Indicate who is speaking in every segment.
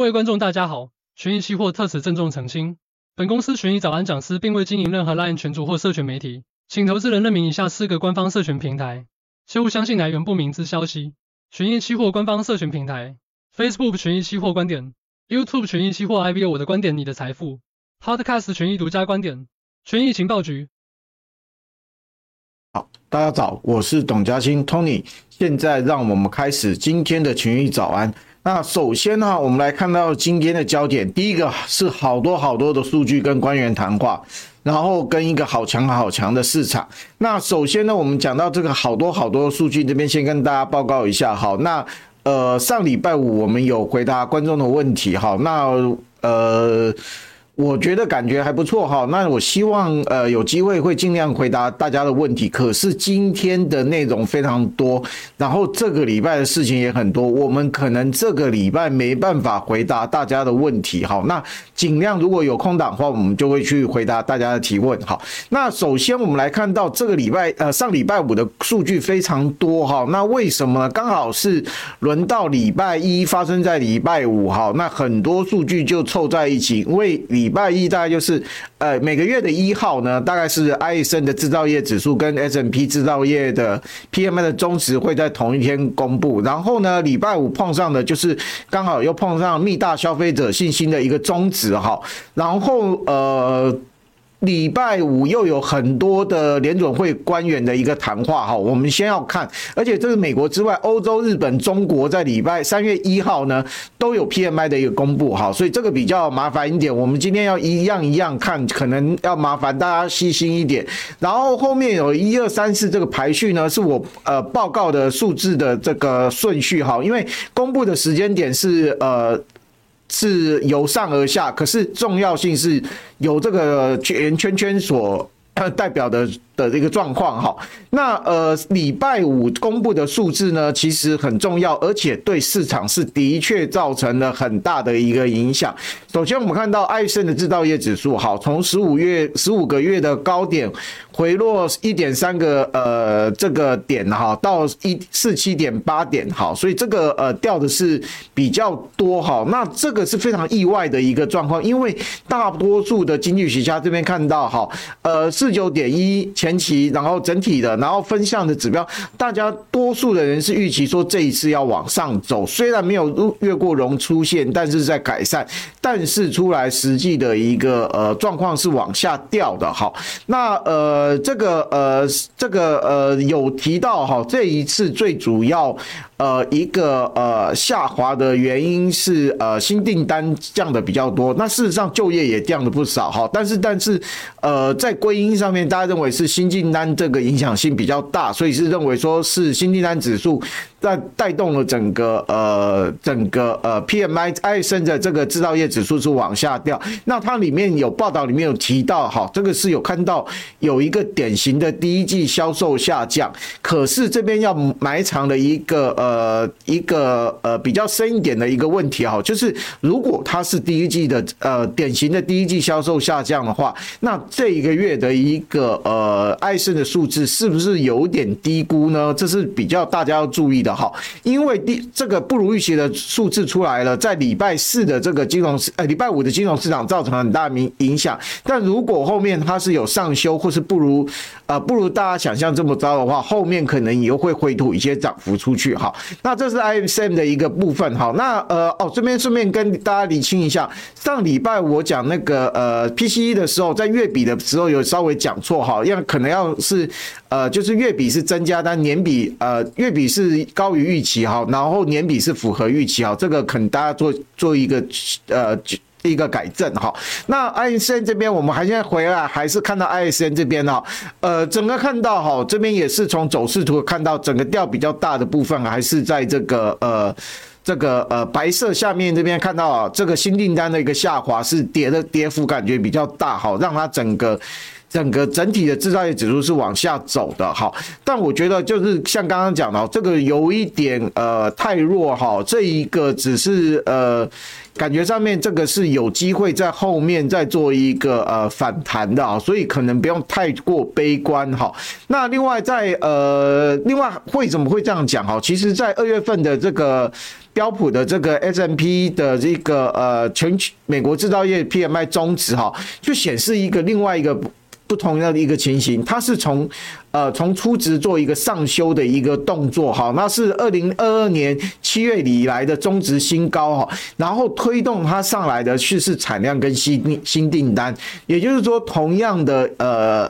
Speaker 1: 各位观众大家好，群益期货特此郑重澄清，本公司群益早安讲师并未经营任何 LINE 群组或社群媒体，请投资人认明以下四个官方社群平台，切勿相信来源不明之消息。群益期货官方社群平台：Facebook 群益期货观点，YouTube 群益期货 IBO 我的观点你的财富，Podcast 群益独家观点，群益情报局。
Speaker 2: 好，大家早，我是董嘉兴 Tony。现在让我们开始今天的群益早安。那首先呢，我们来看到今天的焦点，第一个是好多好多的数据跟官员谈话，然后跟一个好强好强的市场。那首先呢，我们讲到这个好多好多的数据，这边先跟大家报告一下。好，那呃上礼拜五我们有回答观众的问题。好，那呃。我觉得感觉还不错哈，那我希望呃有机会会尽量回答大家的问题。可是今天的内容非常多，然后这个礼拜的事情也很多，我们可能这个礼拜没办法回答大家的问题。好，那尽量如果有空档的话，我们就会去回答大家的提问。好，那首先我们来看到这个礼拜呃上礼拜五的数据非常多哈，那为什么？刚好是轮到礼拜一发生在礼拜五哈，那很多数据就凑在一起，因为礼。礼拜一大概就是，呃，每个月的一号呢，大概是埃森的制造业指数跟 S M P 制造业的 PMI 的中值会在同一天公布。然后呢，礼拜五碰上的就是刚好又碰上密大消费者信心的一个中值哈。然后呃。礼拜五又有很多的联准会官员的一个谈话哈，我们先要看，而且这是美国之外，欧洲、日本、中国在礼拜三月一号呢都有 PMI 的一个公布哈，所以这个比较麻烦一点，我们今天要一样一样看，可能要麻烦大家细心一点。然后后面有一二三四这个排序呢，是我呃报告的数字的这个顺序哈，因为公布的时间点是呃。是由上而下，可是重要性是有这个圆圈圈所代表的。的这个状况哈，那呃礼拜五公布的数字呢，其实很重要，而且对市场是的确造成了很大的一个影响。首先，我们看到艾森的制造业指数，好，从十五月十五个月的高点回落一点三个呃这个点哈，到一四七点八点，好，所以这个呃掉的是比较多哈。那这个是非常意外的一个状况，因为大多数的经济学家这边看到哈，呃四九点一前。前期，然后整体的，然后分项的指标，大家多数的人是预期说这一次要往上走，虽然没有越过荣出现，但是在改善，但是出来实际的一个呃状况是往下掉的哈。那呃这个呃这个呃有提到哈，这一次最主要。呃，一个呃下滑的原因是呃新订单降的比较多，那事实上就业也降了不少哈，但是但是呃在归因上面，大家认为是新订单这个影响性比较大，所以是认为说是新订单指数。在带动了整个呃整个呃 PMI ISM 的这个制造业指数是往下掉。那它里面有报道里面有提到，哈，这个是有看到有一个典型的第一季销售下降。可是这边要埋藏了一个呃一个呃比较深一点的一个问题哈，就是如果它是第一季的呃典型的第一季销售下降的话，那这一个月的一个呃 ISM 的数字是不是有点低估呢？这是比较大家要注意的。好，因为第这个不如预期的数字出来了，在礼拜四的这个金融市，呃，礼拜五的金融市场造成了很大影影响。但如果后面它是有上修，或是不如，呃，不如大家想象这么糟的话，后面可能也会回吐一些涨幅出去。好，那这是 ISM 的一个部分。好，那呃，哦，这边顺便跟大家理清一下，上礼拜我讲那个呃 PCE 的时候，在月比的时候有稍微讲错哈，因为可能要是呃，就是月比是增加，但年比呃月比是。高于预期哈，然后年比是符合预期哈，这个可能大家做做一个呃一个改正哈。那 ISM 这边我们还现在回来还是看到 ISM 这边哈，呃，整个看到哈，这边也是从走势图看到整个掉比较大的部分还是在这个呃这个呃白色下面这边看到啊，这个新订单的一个下滑是跌的跌幅感觉比较大哈，让它整个。整个整体的制造业指数是往下走的哈，但我觉得就是像刚刚讲的，这个有一点呃太弱哈，这一个只是呃感觉上面这个是有机会在后面再做一个呃反弹的啊，所以可能不用太过悲观哈。那另外在呃另外为什么会这样讲哈？其实，在二月份的这个标普的这个 S M P 的这个呃全美国制造业 PMI 终值哈，就显示一个另外一个。不同样的一个情形，它是从呃从初值做一个上修的一个动作哈，那是二零二二年七月以来的中值新高哈，然后推动它上来的是是产量跟新新订单，也就是说同样的呃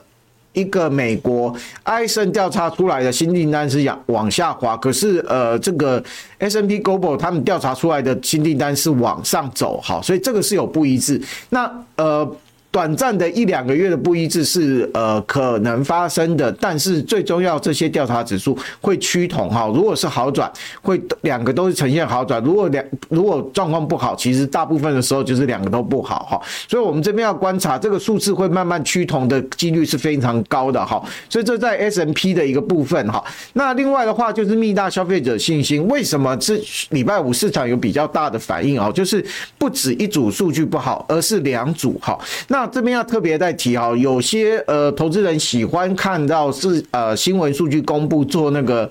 Speaker 2: 一个美国艾森调查出来的新订单是往往下滑，可是呃这个 S M P Global 他们调查出来的新订单是往上走哈，所以这个是有不一致。那呃。短暂的一两个月的不一致是呃可能发生的，但是最重要这些调查指数会趋同哈。如果是好转，会两个都是呈现好转；如果两如果状况不好，其实大部分的时候就是两个都不好哈。所以我们这边要观察这个数字会慢慢趋同的几率是非常高的哈。所以这在 S&P 的一个部分哈。那另外的话就是密大消费者信心，为什么这礼拜五市场有比较大的反应啊？就是不止一组数据不好，而是两组哈。那那这边要特别再提哈，有些呃投资人喜欢看到是呃新闻数据公布做那个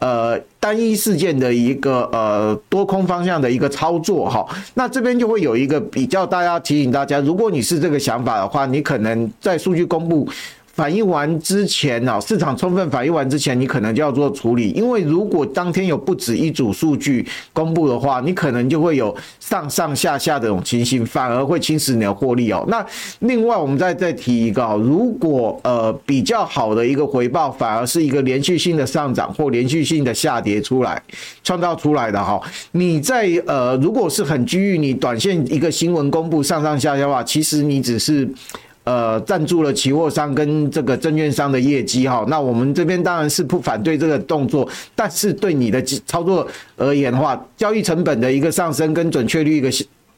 Speaker 2: 呃单一事件的一个呃多空方向的一个操作哈，那这边就会有一个比较，大家提醒大家，如果你是这个想法的话，你可能在数据公布。反映完之前呢，市场充分反映完之前，你可能就要做处理，因为如果当天有不止一组数据公布的话，你可能就会有上上下下的这种情形，反而会侵蚀你的获利哦。那另外我们再再提一个，如果呃比较好的一个回报，反而是一个连续性的上涨或连续性的下跌出来创造出来的哈，你在呃如果是很拘于你短线一个新闻公布上上下下的话，其实你只是。呃，赞助了期货商跟这个证券商的业绩哈，那我们这边当然是不反对这个动作，但是对你的操作而言的话，交易成本的一个上升跟准确率一个。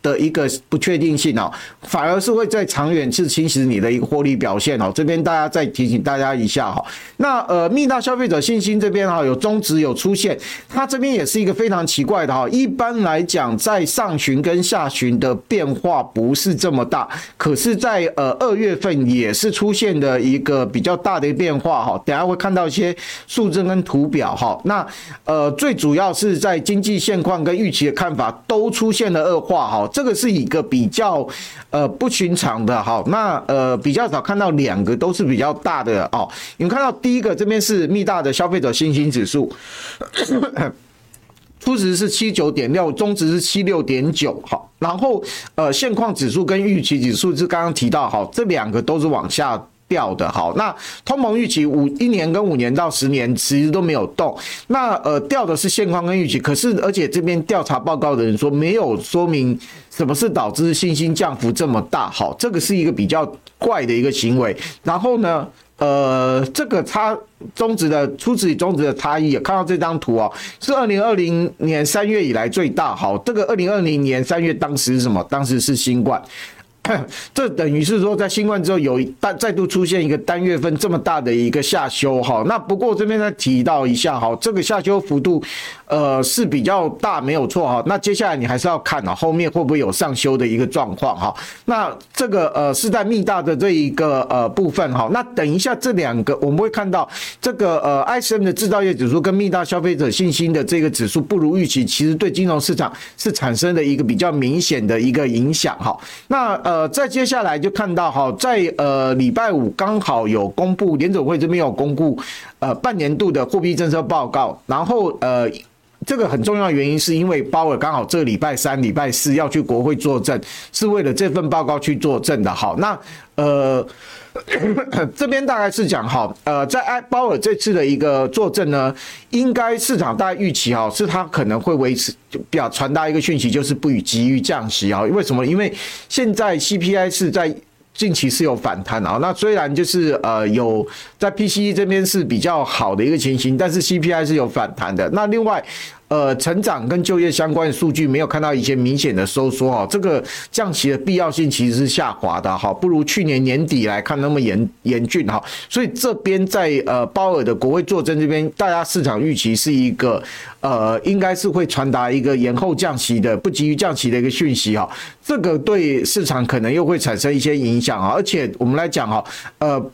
Speaker 2: 的一个不确定性哦，反而是会在长远是侵蚀你的一个获利表现哦。这边大家再提醒大家一下哈。那呃，密大消费者信心这边哈有中值有出现，它这边也是一个非常奇怪的哈。一般来讲，在上旬跟下旬的变化不是这么大，可是在呃二月份也是出现的一个比较大的变化哈。等下会看到一些数字跟图表哈。那呃，最主要是在经济现况跟预期的看法都出现了恶化哈。这个是一个比较呃不寻常的哈，那呃比较少看到两个都是比较大的哦。你们看到第一个这边是密大的消费者信心指数，初值是七九点六，中值是七六点九，好，然后呃现况指数跟预期指数是刚刚提到好，这两个都是往下。掉的好，那通膨预期五一年跟五年到十年其实都没有动，那呃掉的是现况跟预期，可是而且这边调查报告的人说没有说明什么是导致信心降幅这么大，好，这个是一个比较怪的一个行为。然后呢，呃，这个差中值的初值与中值的差异，看到这张图哦，是二零二零年三月以来最大，好，这个二零二零年三月当时是什么？当时是新冠。这等于是说，在新冠之后有单再度出现一个单月份这么大的一个下修哈。那不过这边再提到一下哈，这个下修幅度呃是比较大，没有错哈。那接下来你还是要看啊，后面会不会有上修的一个状况哈。那这个呃是在密大的这一个呃部分哈。那等一下这两个我们会看到这个呃 ISM 的制造业指数跟密大消费者信心的这个指数不如预期，其实对金融市场是产生了一个比较明显的一个影响哈。那呃。呃，再接下来就看到哈，在呃礼拜五刚好有公布，联总会这边有公布呃半年度的货币政策报告，然后呃这个很重要的原因是因为鲍尔刚好这个礼拜三、礼拜四要去国会作证，是为了这份报告去作证的。好，那呃。这边大概是讲哈，呃，在埃鲍尔这次的一个作证呢，应该市场大概预期哈，是他可能会维持，表传达一个讯息，就是不予急于降息啊。为什么？因为现在 CPI 是在近期是有反弹啊。那虽然就是呃有在 PCE 这边是比较好的一个情形，但是 CPI 是有反弹的。那另外。呃成长跟就业相关的数据没有看到一些明显的收缩哈，这个降息的必要性其实是下滑的哈，不如去年年底来看那么严严峻哈，所以这边在呃鲍尔的国会作证这边，大家市场预期是一个呃应该是会传达一个延后降息的不急于降息的一个讯息哈，这个对市场可能又会产生一些影响啊，而且我们来讲哈，呃。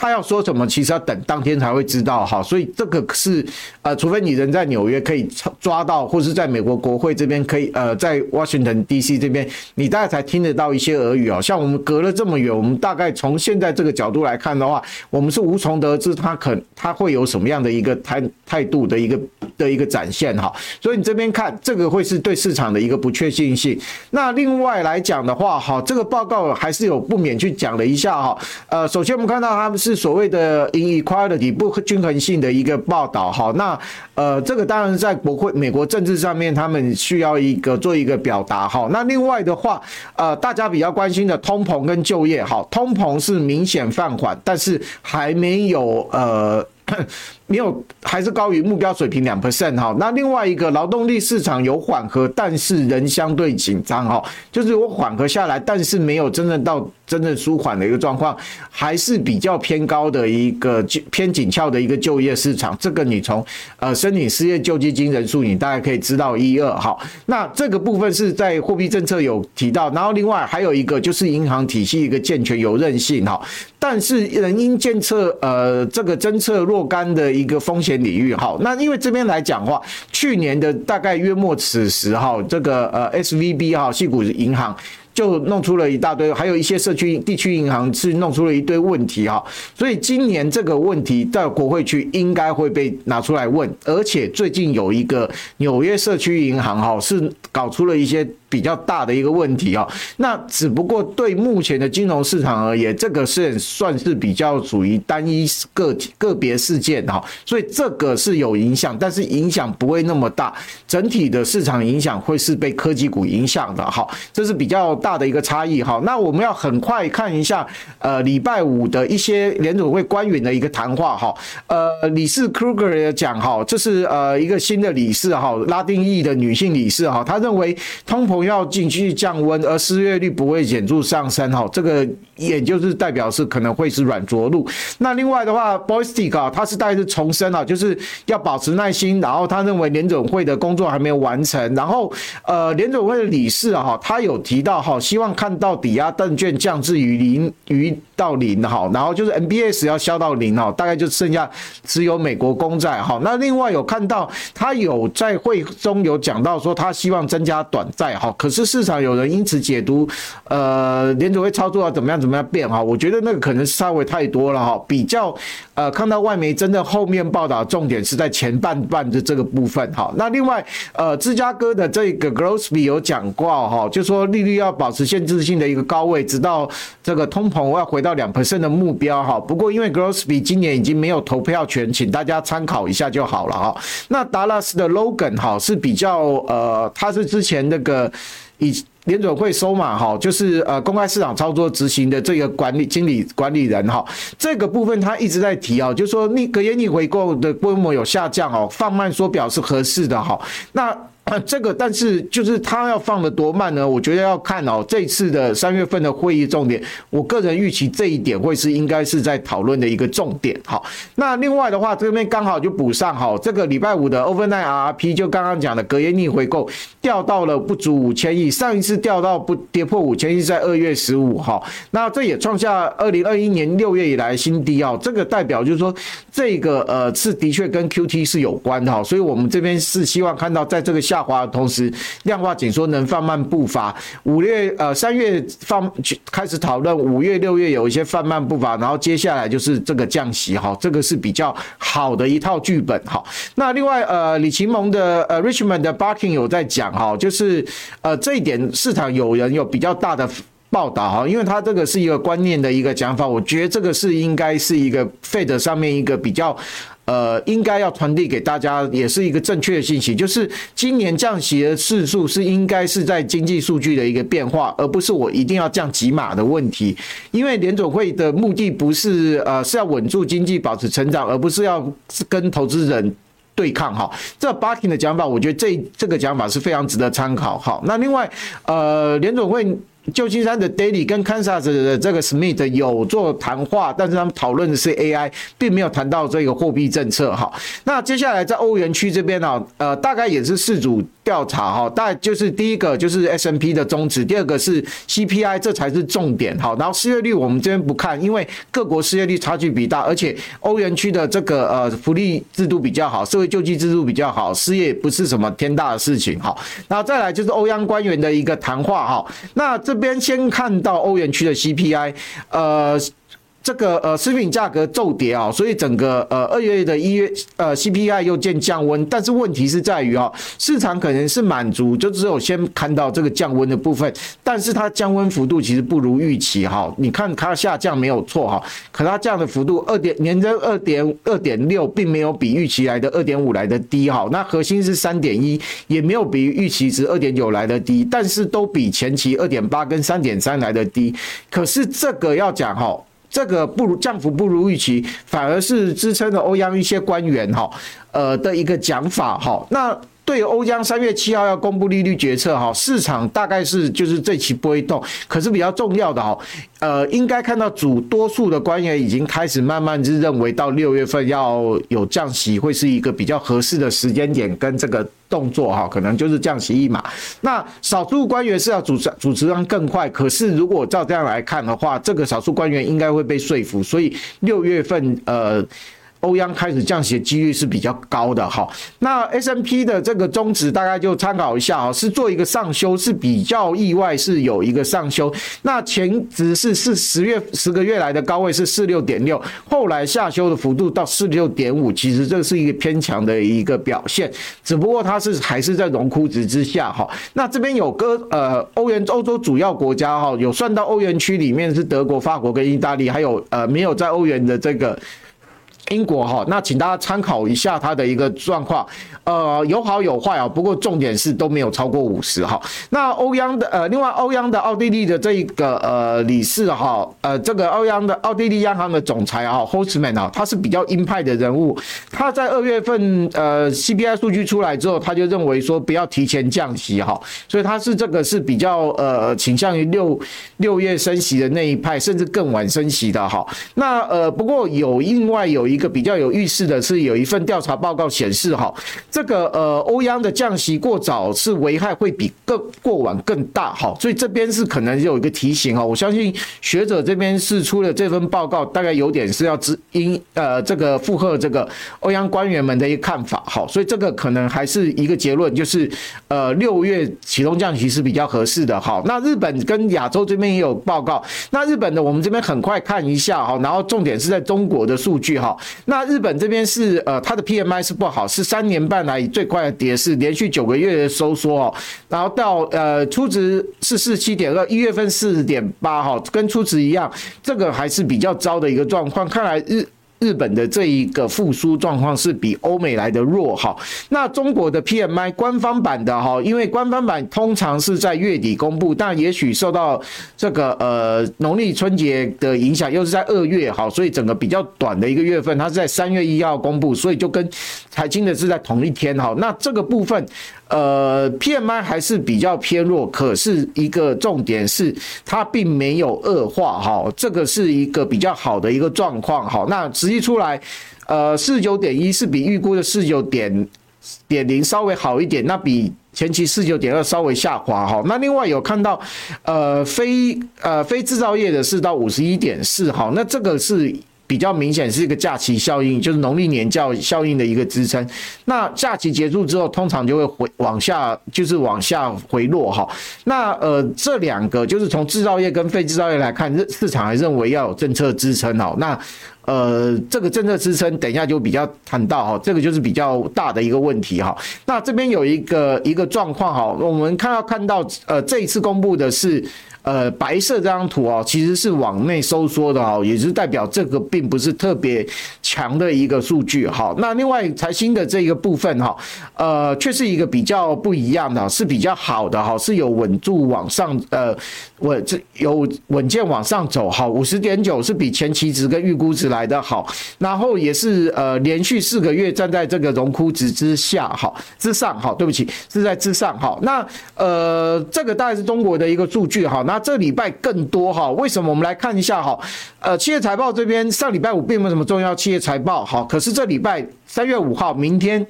Speaker 2: 他要说什么，其实要等当天才会知道哈，所以这个是呃，除非你人在纽约可以抓到，或是在美国国会这边可以呃，在 Washington DC 这边，你大概才听得到一些耳语哦。像我们隔了这么远，我们大概从现在这个角度来看的话，我们是无从得知他可他会有什么样的一个态态度的一个的一个展现哈。所以你这边看这个会是对市场的一个不确定性。那另外来讲的话，哈，这个报告还是有不免去讲了一下哈。呃，首先我们看到他们是。是所谓的 inequality 不均衡性的一个报道，好，那呃，这个当然在国会美国政治上面，他们需要一个做一个表达，好，那另外的话，呃，大家比较关心的通膨跟就业，好，通膨是明显放缓，但是还没有呃。没有，还是高于目标水平两 percent 哈。那另外一个劳动力市场有缓和，但是仍相对紧张哈，就是我缓和下来，但是没有真正到真正舒缓的一个状况，还是比较偏高的一个偏紧俏的一个就业市场。这个你从呃申请失业救济金人数，你大概可以知道一二哈。那这个部分是在货币政策有提到，然后另外还有一个就是银行体系一个健全有韧性哈，但是仍因监测呃这个侦测若干的。一个风险领域，好，那因为这边来讲话，去年的大概约莫此时，哈，这个呃，SVB 哈，系股银行。就弄出了一大堆，还有一些社区地区银行是弄出了一堆问题哈，所以今年这个问题到国会去应该会被拿出来问，而且最近有一个纽约社区银行哈是搞出了一些比较大的一个问题哦，那只不过对目前的金融市场而言，这个是算是比较属于单一个体个别事件哈，所以这个是有影响，但是影响不会那么大，整体的市场影响会是被科技股影响的哈，这是比较大的一个差异哈，那我们要很快看一下，呃，礼拜五的一些联准会官员的一个谈话哈，呃，理事 Kruger 也讲哈，这是呃一个新的理事哈，拉丁裔的女性理事哈，他认为通膨不要继续降温，而失业率不会显著上升哈，这个也就是代表是可能会是软着陆。那另外的话 b o y s t i c 啊，他是大概是重申啊，就是要保持耐心，然后他认为联准会的工作还没有完成，然后呃，联准会的理事哈，他有提到。哈，希望看到抵押证券降至于零，于到零哈，然后就是 MBS 要消到零哈，大概就剩下只有美国公债哈。那另外有看到他有在会中有讲到说他希望增加短债哈，可是市场有人因此解读，呃，联准会操作要怎么样怎么样变哈，我觉得那个可能稍微太多了哈，比较呃看到外媒真的后面报道重点是在前半段的这个部分哈。那另外呃芝加哥的这个 Groesby 有讲过哈，就说利率要。保持限制性的一个高位，直到这个通膨要回到两 percent 的目标哈。不过因为 Groesby 今年已经没有投票权，请大家参考一下就好了哈。那达拉斯的 Logan 哈是比较呃，他是之前那个以联准会收嘛哈，就是呃公开市场操作执行的这个管理经理管理人哈。这个部分他一直在提啊，就是说你隔夜逆回购的规模有下降哦，放慢缩表是合适的哈。那，这个但是就是他要放的多慢呢？我觉得要看哦，这次的三月份的会议重点，我个人预期这一点会是应该是在讨论的一个重点。好，那另外的话，这边刚好就补上哈，这个礼拜五的 Overnight RRP 就刚刚讲的隔夜逆回购掉到了不足五千亿，上一次掉到不跌破五千亿在二月十五号，那这也创下二零二一年六月以来新低哦。这个代表就是说这个呃是的确跟 QT 是有关的哈，所以我们这边是希望看到在这个下。滑的同时，量化紧缩能放慢步伐。五月呃三月放开始讨论，五月六月有一些放慢步伐，然后接下来就是这个降息哈，这个是比较好的一套剧本哈。那另外呃李奇蒙的呃 Richmond 的 Barking 有在讲哈，就是呃这一点市场有人有比较大的报道哈，因为他这个是一个观念的一个讲法，我觉得这个是应该是一个 Fed 上面一个比较。呃，应该要传递给大家，也是一个正确的信息，就是今年降息的次数是应该是在经济数据的一个变化，而不是我一定要降几码的问题。因为联总会的目的不是呃是要稳住经济、保持成长，而不是要跟投资人。对抗哈。这 Barkin 的讲法，我觉得这这个讲法是非常值得参考。好，那另外呃联总会。旧金山的 Daily 跟 Kansas 的这个 Smith 有做谈话，但是他们讨论的是 AI，并没有谈到这个货币政策。哈，那接下来在欧元区这边呢，呃，大概也是四组调查哈，大概就是第一个就是 S&P 的终值，第二个是 CPI，这才是重点。哈，然后失业率我们这边不看，因为各国失业率差距比大，而且欧元区的这个呃福利制度比较好，社会救济制度比较好，失业不是什么天大的事情。好，那再来就是欧央官员的一个谈话哈，那这边先看到欧元区的 CPI，呃。这个呃，食品价格骤跌啊，所以整个呃二月的一月呃 CPI 又见降温，但是问题是在于啊，市场可能是满足，就只有先看到这个降温的部分，但是它降温幅度其实不如预期哈。你看它下降没有错哈，可它降的幅度二点年增二点二点六，并没有比预期来的二点五来的低哈。那核心是三点一，也没有比预期值二点九来的低，但是都比前期二点八跟三点三来的低。可是这个要讲哈。这个不如降幅不如预期，反而是支撑了欧央一些官员哈，呃的一个讲法哈。那对欧江三月七号要公布利率决策哈，市场大概是就是这期不会动，可是比较重要的哈。呃，应该看到主多数的官员已经开始慢慢是认为到六月份要有降息，会是一个比较合适的时间点跟这个动作哈，可能就是降息一码。那少数官员是要主持主持上更快，可是如果照这样来看的话，这个少数官员应该会被说服，所以六月份呃。欧央开始降息的几率是比较高的哈，那 S&P 的这个中值大概就参考一下啊，是做一个上修，是比较意外，是有一个上修。那前值是是十月十个月来的高位是四六点六，后来下修的幅度到四六点五，其实这是一个偏强的一个表现，只不过它是还是在荣枯值之下哈。那这边有个呃欧元欧洲主要国家哈，有算到欧元区里面是德国、法国跟意大利，还有呃没有在欧元的这个。英国哈，那请大家参考一下它的一个状况，呃，有好有坏啊，不过重点是都没有超过五十哈。那欧央的呃，另外欧央的奥地利的这一个呃理事哈，呃，这个欧央的奥地利央行的总裁啊，Holzmann 啊，他是比较鹰派的人物，他在二月份呃 CPI 数据出来之后，他就认为说不要提前降息哈，所以他是这个是比较呃倾向于六六月升息的那一派，甚至更晚升息的哈。那呃不过有另外有一。一个比较有预示的是，有一份调查报告显示，哈，这个呃，欧央的降息过早是危害会比更过晚更大，哈，所以这边是可能有一个提醒哈，我相信学者这边是出了这份报告，大概有点是要支因呃这个附和这个欧央官员们的一个看法，哈，所以这个可能还是一个结论，就是呃六月启动降息是比较合适的，哈。那日本跟亚洲这边也有报告，那日本的我们这边很快看一下，哈，然后重点是在中国的数据，哈。那日本这边是呃，它的 PMI 是不好，是三年半来以最快的跌势，连续九个月的收缩哦。然后到呃初值是四七点二，一月份四十点八哈，跟初值一样，这个还是比较糟的一个状况。看来日。日本的这一个复苏状况是比欧美来的弱哈，那中国的 PMI 官方版的哈，因为官方版通常是在月底公布，但也许受到这个呃农历春节的影响，又是在二月哈，所以整个比较短的一个月份，它是在三月一号公布，所以就跟财经的是在同一天哈，那这个部分。呃，PMI 还是比较偏弱，可是一个重点是它并没有恶化哈，这个是一个比较好的一个状况哈。那实际出来，呃，四九点一是比预估的四九点点零稍微好一点，那比前期四九点二稍微下滑哈。那另外有看到，呃，非呃非制造业的是到五十一点四哈，那这个是。比较明显是一个假期效应，就是农历年假效应的一个支撑。那假期结束之后，通常就会回往下，就是往下回落哈。那呃，这两个就是从制造业跟非制造业来看，市场还认为要有政策支撑哦。那呃，这个政策支撑，等一下就比较谈到哈，这个就是比较大的一个问题哈。那这边有一个一个状况哈，我们看到看到呃，这一次公布的是。呃白色这张图哦，其实是往内收缩的哦，也是代表这个并不是特别强的一个数据。好，那另外财新的这个部分哈，呃，却是一个比较不一样的，是比较好的哈，是有稳住往上，呃，稳这有稳健往上走。好，五十点九是比前期值跟预估值来的好，然后也是呃连续四个月站在这个荣枯值之下，好之上，好，对不起，是在之上，好，那呃这个大概是中国的一个数据，哈，那这礼拜更多哈，为什么？我们来看一下哈，呃，企业财报这边上礼拜五并没有什么重要企业财报，好，可是这礼拜三月五号，明天。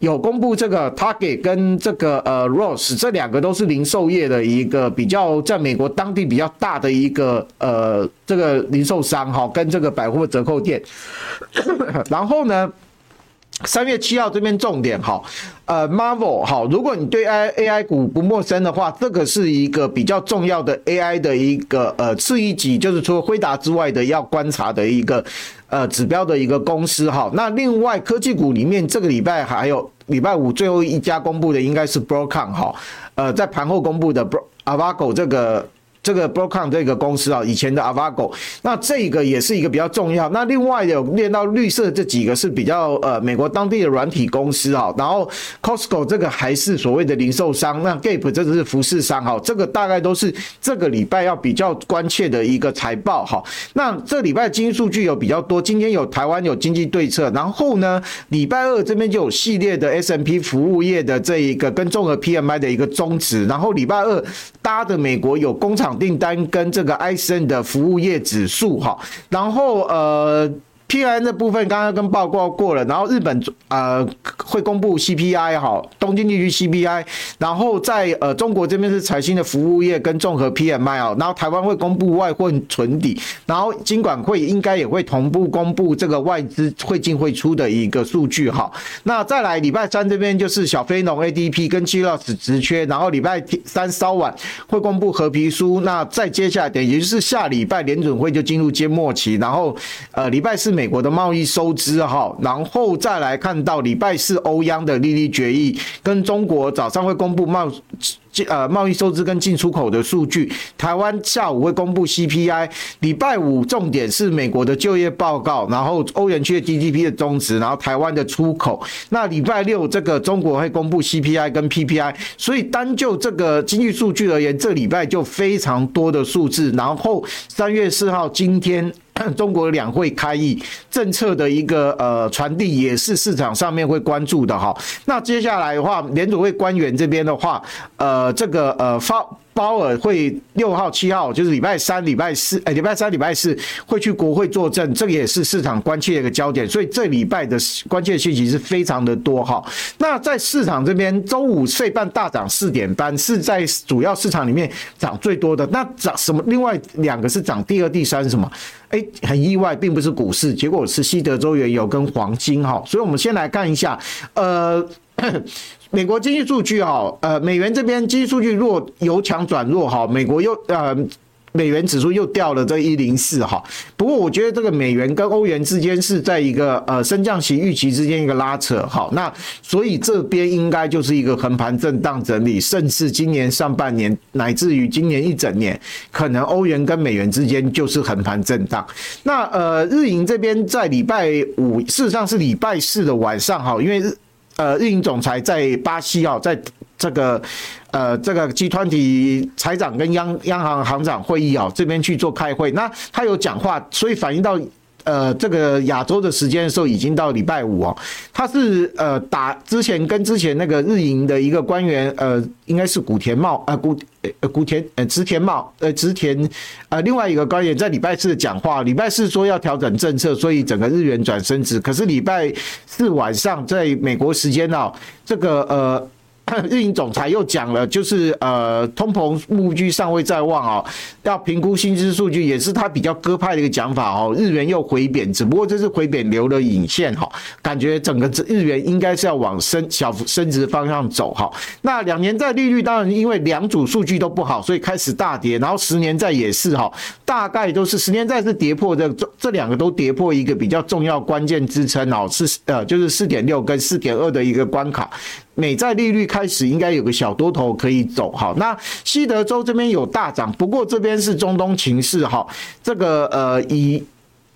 Speaker 2: 有公布这个 Target 跟这个呃 Ross 这两个都是零售业的一个比较在美国当地比较大的一个呃这个零售商哈，跟这个百货折扣店。然后呢，三月七号这边重点哈，呃 Marvel 哈，如果你对 I A I 股不陌生的话，这个是一个比较重要的 AI 的一个呃次一级，就是除了辉达之外的要观察的一个。呃，指标的一个公司哈，那另外科技股里面，这个礼拜还有礼拜五最后一家公布的应该是 Broadcom 哈，呃，在盘后公布的 Avago 这个。这个 Broadcom 这个公司啊，以前的 Avago，那这个也是一个比较重要。那另外有练到绿色这几个是比较呃美国当地的软体公司啊，然后 Costco 这个还是所谓的零售商，那 Gap 这个是服饰商哈，这个大概都是这个礼拜要比较关切的一个财报哈。那这礼拜经济数据有比较多，今天有台湾有经济对策，然后呢，礼拜二这边就有系列的 S M P 服务业的这一个跟综合 PMI 的一个终值，然后礼拜二搭的美国有工厂订单跟这个 i s n 的服务业指数哈，然后呃。P I 那部分刚刚跟报告过了，然后日本呃会公布 C P I 哈，东京地区 C P I，然后在呃中国这边是财新的服务业跟综合 P M I 啊，然后台湾会公布外汇存底，然后金管会应该也会同步公布这个外资汇进汇出的一个数据哈。那再来礼拜三这边就是小非农 A D P 跟 G loss 职缺，然后礼拜三稍晚会公布褐皮书，那再接下来点也就是下礼拜联准会就进入缄默期，然后呃礼拜四。美国的贸易收支哈，然后再来看到礼拜四欧央的利率决议，跟中国早上会公布贸。呃，贸易收支跟进出口的数据，台湾下午会公布 CPI，礼拜五重点是美国的就业报告，然后欧元区的 GDP 的终值，然后台湾的出口。那礼拜六这个中国会公布 CPI 跟 PPI，所以单就这个经济数据而言，这礼拜就非常多的数字。然后三月四号今天 中国两会开议，政策的一个呃传递也是市场上面会关注的哈。那接下来的话，联组会官员这边的话，呃。这个呃，发鲍尔会六号、七号，就是礼拜三、礼拜四，哎，礼拜三、礼拜四会去国会作证，这个也是市场关切的一个焦点。所以这礼拜的关切信息是非常的多哈。那在市场这边，周五税半大涨四点半，是在主要市场里面涨最多的。那涨什么？另外两个是涨第二、第三是什么？哎，很意外，并不是股市，结果是西德州原油跟黄金哈。所以我们先来看一下，呃。美国经济数据哈，呃，美元这边经济数据弱，由强转弱哈，美国又呃，美元指数又掉了这一零四哈。不过我觉得这个美元跟欧元之间是在一个呃升降息预期之间一个拉扯哈，那所以这边应该就是一个横盘震荡整理，甚至今年上半年乃至于今年一整年，可能欧元跟美元之间就是横盘震荡。那呃，日银这边在礼拜五，事实上是礼拜四的晚上哈，因为。呃，运营总裁在巴西啊，在这个呃这个集团体财长跟央央行行长会议啊这边去做开会，那他有讲话，所以反映到。呃，这个亚洲的时间的时候，已经到礼拜五哦。他是呃打之前跟之前那个日银的一个官员，呃，应该是古田茂呃古呃古田呃植田茂呃植田呃另外一个官员在礼拜四讲话，礼拜四说要调整政策，所以整个日元转升值。可是礼拜四晚上在美国时间哦，这个呃。日银总裁又讲了，就是呃，通膨目标尚未在望啊，要评估薪资数据，也是他比较鸽派的一个讲法哦。日元又回贬，只不过这是回贬留了引线哈，感觉整个日元应该是要往升小幅升值方向走哈。那两年债利率当然因为两组数据都不好，所以开始大跌，然后十年债也是哈，大概都是十年债是跌破这这这两个都跌破一个比较重要关键支撑哦，是呃就是四点六跟四点二的一个关卡。美债利率开始应该有个小多头可以走。好，那西德州这边有大涨，不过这边是中东情势哈，这个呃以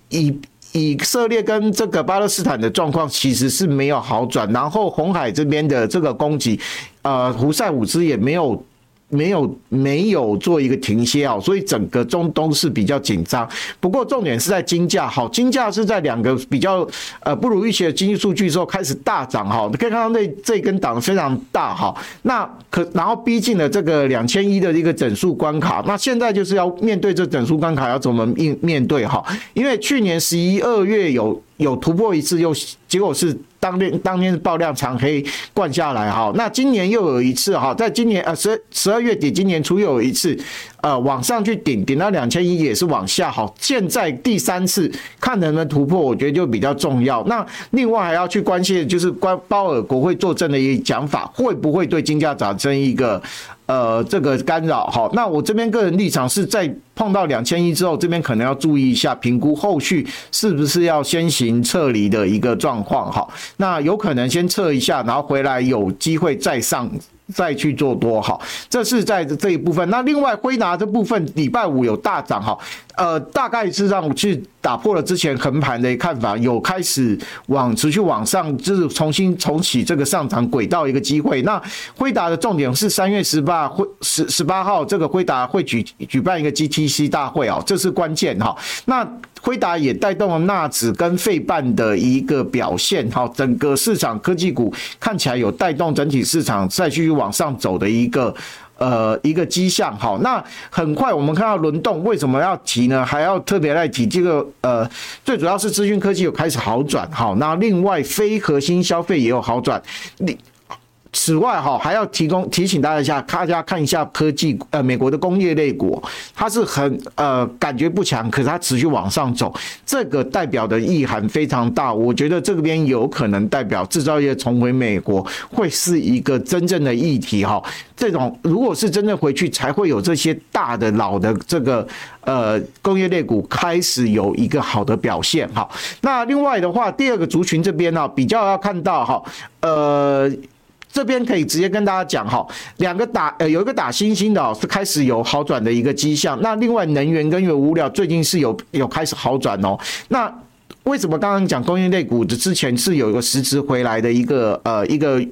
Speaker 2: 以。以色列跟这个巴勒斯坦的状况其实是没有好转，然后红海这边的这个攻击，呃，胡塞武斯也没有。没有没有做一个停歇啊，所以整个中东是比较紧张。不过重点是在金价，好，金价是在两个比较呃不如预期的经济数据之后开始大涨哈。你可以看到那这根档非常大哈，那可然后逼近了这个两千一的一个整数关卡。那现在就是要面对这整数关卡要怎么应面对哈？因为去年十一二月有有突破一次，又结果是。当天当天是爆量长黑灌下来哈，那今年又有一次哈，在今年呃十十二月底，今年初又有一次，呃往上去顶顶到两千一也是往下好，现在第三次看能不能突破，我觉得就比较重要。那另外还要去关心的就是关鲍尔国会作证的一个讲法，会不会对金价产生一个？呃，这个干扰好，那我这边个人立场是在碰到两千一之后，这边可能要注意一下，评估后续是不是要先行撤离的一个状况好，那有可能先撤一下，然后回来有机会再上。再去做多好，这是在这一部分。那另外辉达这部分，礼拜五有大涨哈，呃，大概是让去打破了之前横盘的看法，有开始往持续往上，就是重新重启这个上涨轨道一个机会。那辉达的重点是三月十八会十十八号这个辉达会举举办一个 GTC 大会啊，这是关键哈。那辉达也带动了纳指跟费半的一个表现，哈，整个市场科技股看起来有带动整体市场再继续往上走的一个呃一个迹象，好，那很快我们看到轮动为什么要提呢？还要特别来提这个呃，最主要是资讯科技有开始好转，好，那另外非核心消费也有好转，你。此外，哈还要提供提醒大家一下，大家看一下科技呃美国的工业类股，它是很呃感觉不强，可是它持续往上走，这个代表的意涵非常大。我觉得这边有可能代表制造业重回美国会是一个真正的议题哈。这种如果是真正回去，才会有这些大的老的这个呃工业类股开始有一个好的表现哈。那另外的话，第二个族群这边呢，比较要看到哈呃。这边可以直接跟大家讲哈，两个打呃有一个打星星的哦，是开始有好转的一个迹象。那另外能源跟原物料最近是有有开始好转哦。那为什么刚刚讲工业类股的之前是有一个实质回来的一个呃一个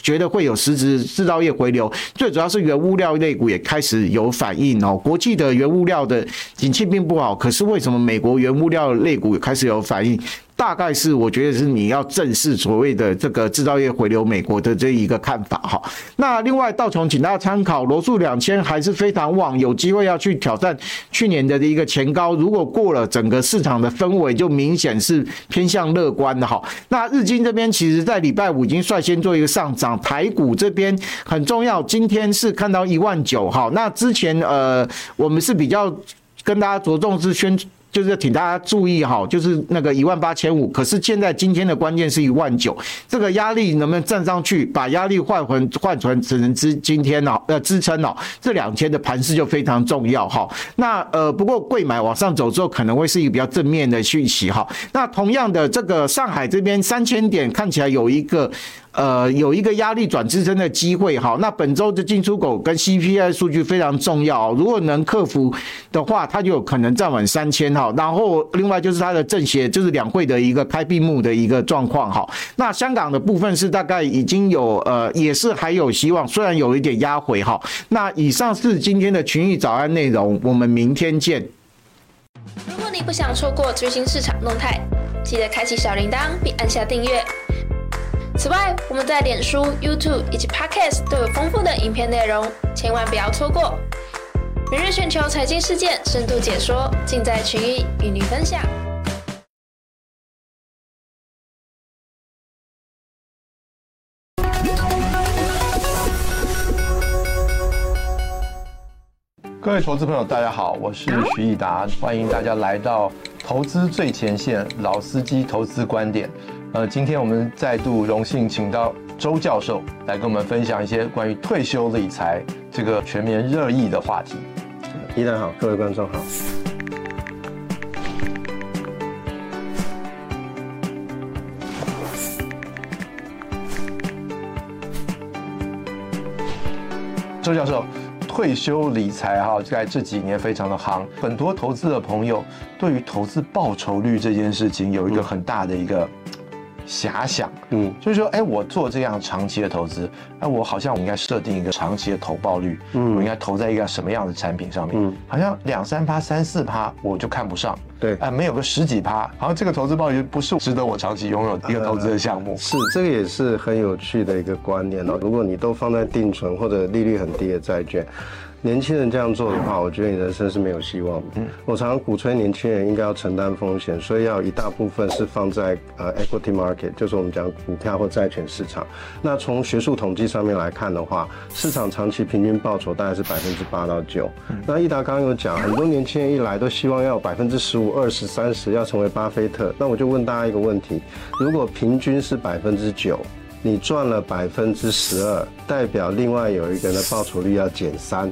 Speaker 2: 觉得会有实质制造业回流？最主要是原物料类股也开始有反应哦。国际的原物料的景气并不好，可是为什么美国原物料类股也开始有反应？大概是我觉得是你要正视所谓的这个制造业回流美国的这一个看法哈。那另外道琼请大家参考罗素两千还是非常旺，有机会要去挑战去年的一个前高。如果过了，整个市场的氛围就明显是偏向乐观的哈。那日经这边其实在礼拜五已经率先做一个上涨，台股这边很重要，今天是看到一万九哈。那之前呃我们是比较跟大家着重是宣。就是请大家注意哈，就是那个一万八千五，可是现在今天的关键是一万九，这个压力能不能站上去，把压力换回换成只能支今天呢呃支撑哦，这两天的盘势就非常重要哈。那呃不过贵买往上走之后可能会是一个比较正面的讯息哈。那同样的这个上海这边三千点看起来有一个。呃，有一个压力转支撑的机会哈。那本周的进出口跟 CPI 数据非常重要，如果能克服的话，它就有可能站稳三千哈。然后另外就是它的政协，就是两会的一个开闭幕的一个状况哈。那香港的部分是大概已经有呃，也是还有希望，虽然有一点压回哈。那以上是今天的群益早安内容，我们明天见。
Speaker 3: 如果你不想错过最新市场动态，记得开启小铃铛并按下订阅。此外，我们在脸书、YouTube 以及 Podcast 都有丰富的影片内容，千万不要错过。每日全球财经事件深度解说，尽在群益与你分享。
Speaker 4: 各位投资朋友，大家好，我是徐益达，欢迎大家来到投资最前线，老司机投资观点。呃，今天我们再度荣幸请到周教授来跟我们分享一些关于退休理财这个全面热议的话题。
Speaker 5: 益达好，各位观众好。
Speaker 4: 周教授，退休理财哈，在这几年非常的夯，很多投资的朋友对于投资报酬率这件事情有一个很大的一个。遐想，嗯，就是说，哎，我做这样长期的投资，那我好像我应该设定一个长期的投报率，嗯，我应该投在一个什么样的产品上面？嗯，好像两三趴、三四趴，我就看不上，对，啊，没有个十几趴，好像这个投资报率不是值得我长期拥有的一个投资的项目。
Speaker 5: 是，这个也是很有趣的一个观念哦。如果你都放在定存或者利率很低的债券。年轻人这样做的话，我觉得你人生是没有希望的。嗯，我常常鼓吹年轻人应该要承担风险，所以要一大部分是放在呃 equity market，就是我们讲股票或债券市场。那从学术统计上面来看的话，市场长期平均报酬大概是百分之八到九。那益达刚刚有讲，很多年轻人一来都希望要百分之十五、二十、三十，要成为巴菲特。那我就问大家一个问题：如果平均是百分之九，你赚了百分之十二，代表另外有一个人的报酬率要减三。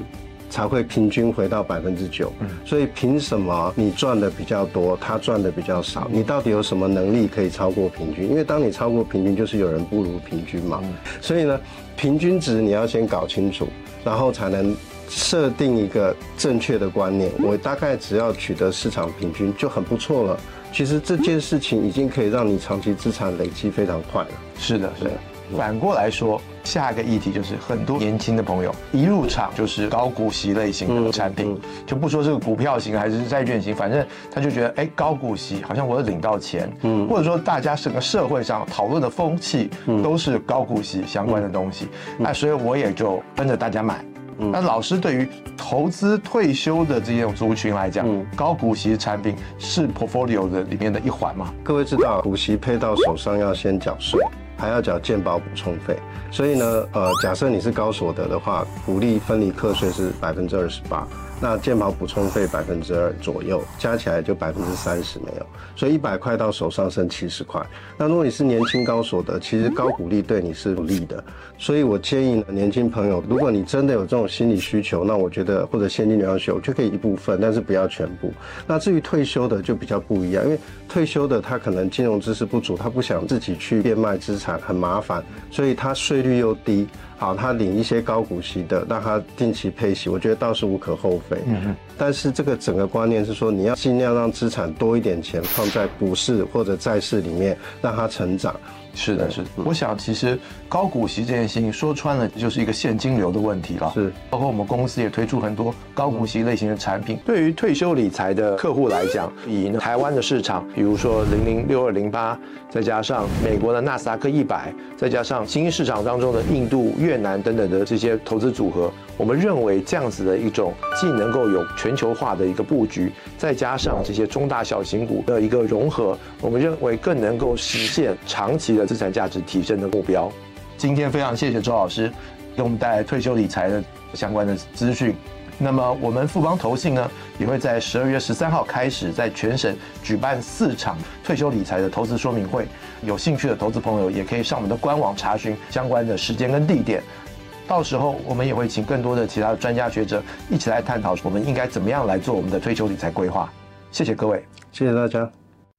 Speaker 5: 才会平均回到百分之九，所以凭什么你赚的比较多，他赚的比较少？你到底有什么能力可以超过平均？因为当你超过平均，就是有人不如平均嘛。所以呢，平均值你要先搞清楚，然后才能设定一个正确的观念。我大概只要取得市场平均就很不错了。其实这件事情已经可以让你长期资产累积非常快了。
Speaker 4: 是的，是的。反过来说，下一个议题就是很多年轻的朋友一入场就是高股息类型的产品，就不说这个股票型还是债券型，反正他就觉得，哎，高股息好像我领到钱，嗯，或者说大家整个社会上讨论的风气都是高股息相关的东西，那所以我也就跟着大家买。那老师对于投资退休的这种族群来讲，高股息产品是 portfolio 的里面的一环吗？
Speaker 5: 各位知道，股息配到手上要先缴税。还要缴健保补充费，所以呢，呃，假设你是高所得的话，股利分离课税是百分之二十八。那健保补充费百分之二左右，加起来就百分之三十没有，所以一百块到手上剩七十块。那如果你是年轻高所得，其实高股利对你是有利的。所以我建议，年轻朋友，如果你真的有这种心理需求，那我觉得或者现金流要求就可以一部分，但是不要全部。那至于退休的就比较不一样，因为退休的他可能金融知识不足，他不想自己去变卖资产，很麻烦，所以他税率又低。好，他领一些高股息的，让他定期配息，我觉得倒是无可厚非。嗯嗯。但是这个整个观念是说，你要尽量让资产多一点钱放在股市或者债市里面，让它成长。
Speaker 4: 是的，是的。我想，其实高股息这件事情说穿了，就是一个现金流的问题了。是，包括我们公司也推出很多高股息类型的产品。对于退休理财的客户来讲，以台湾的市场，比如说零零六二零八，再加上美国的纳斯达克一百，再加上新兴市场当中的印度、越南等等的这些投资组合，我们认为这样子的一种既能够有全球化的一个布局，再加上这些中大小型股的一个融合，我们认为更能够实现长期的。资产价值提升的目标。今天非常谢谢周老师给我们带来退休理财的相关的资讯。那么我们富邦投信呢，也会在十二月十三号开始在全省举办四场退休理财的投资说明会。有兴趣的投资朋友也可以上我们的官网查询相关的时间跟地点。到时候我们也会请更多的其他的专家学者一起来探讨我们应该怎么样来做我们的退休理财规划。谢谢各位，
Speaker 5: 谢谢大家。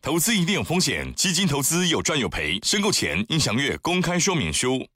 Speaker 6: 投资一定有风险，基金投资有赚有赔，申购前应详阅公开说明书。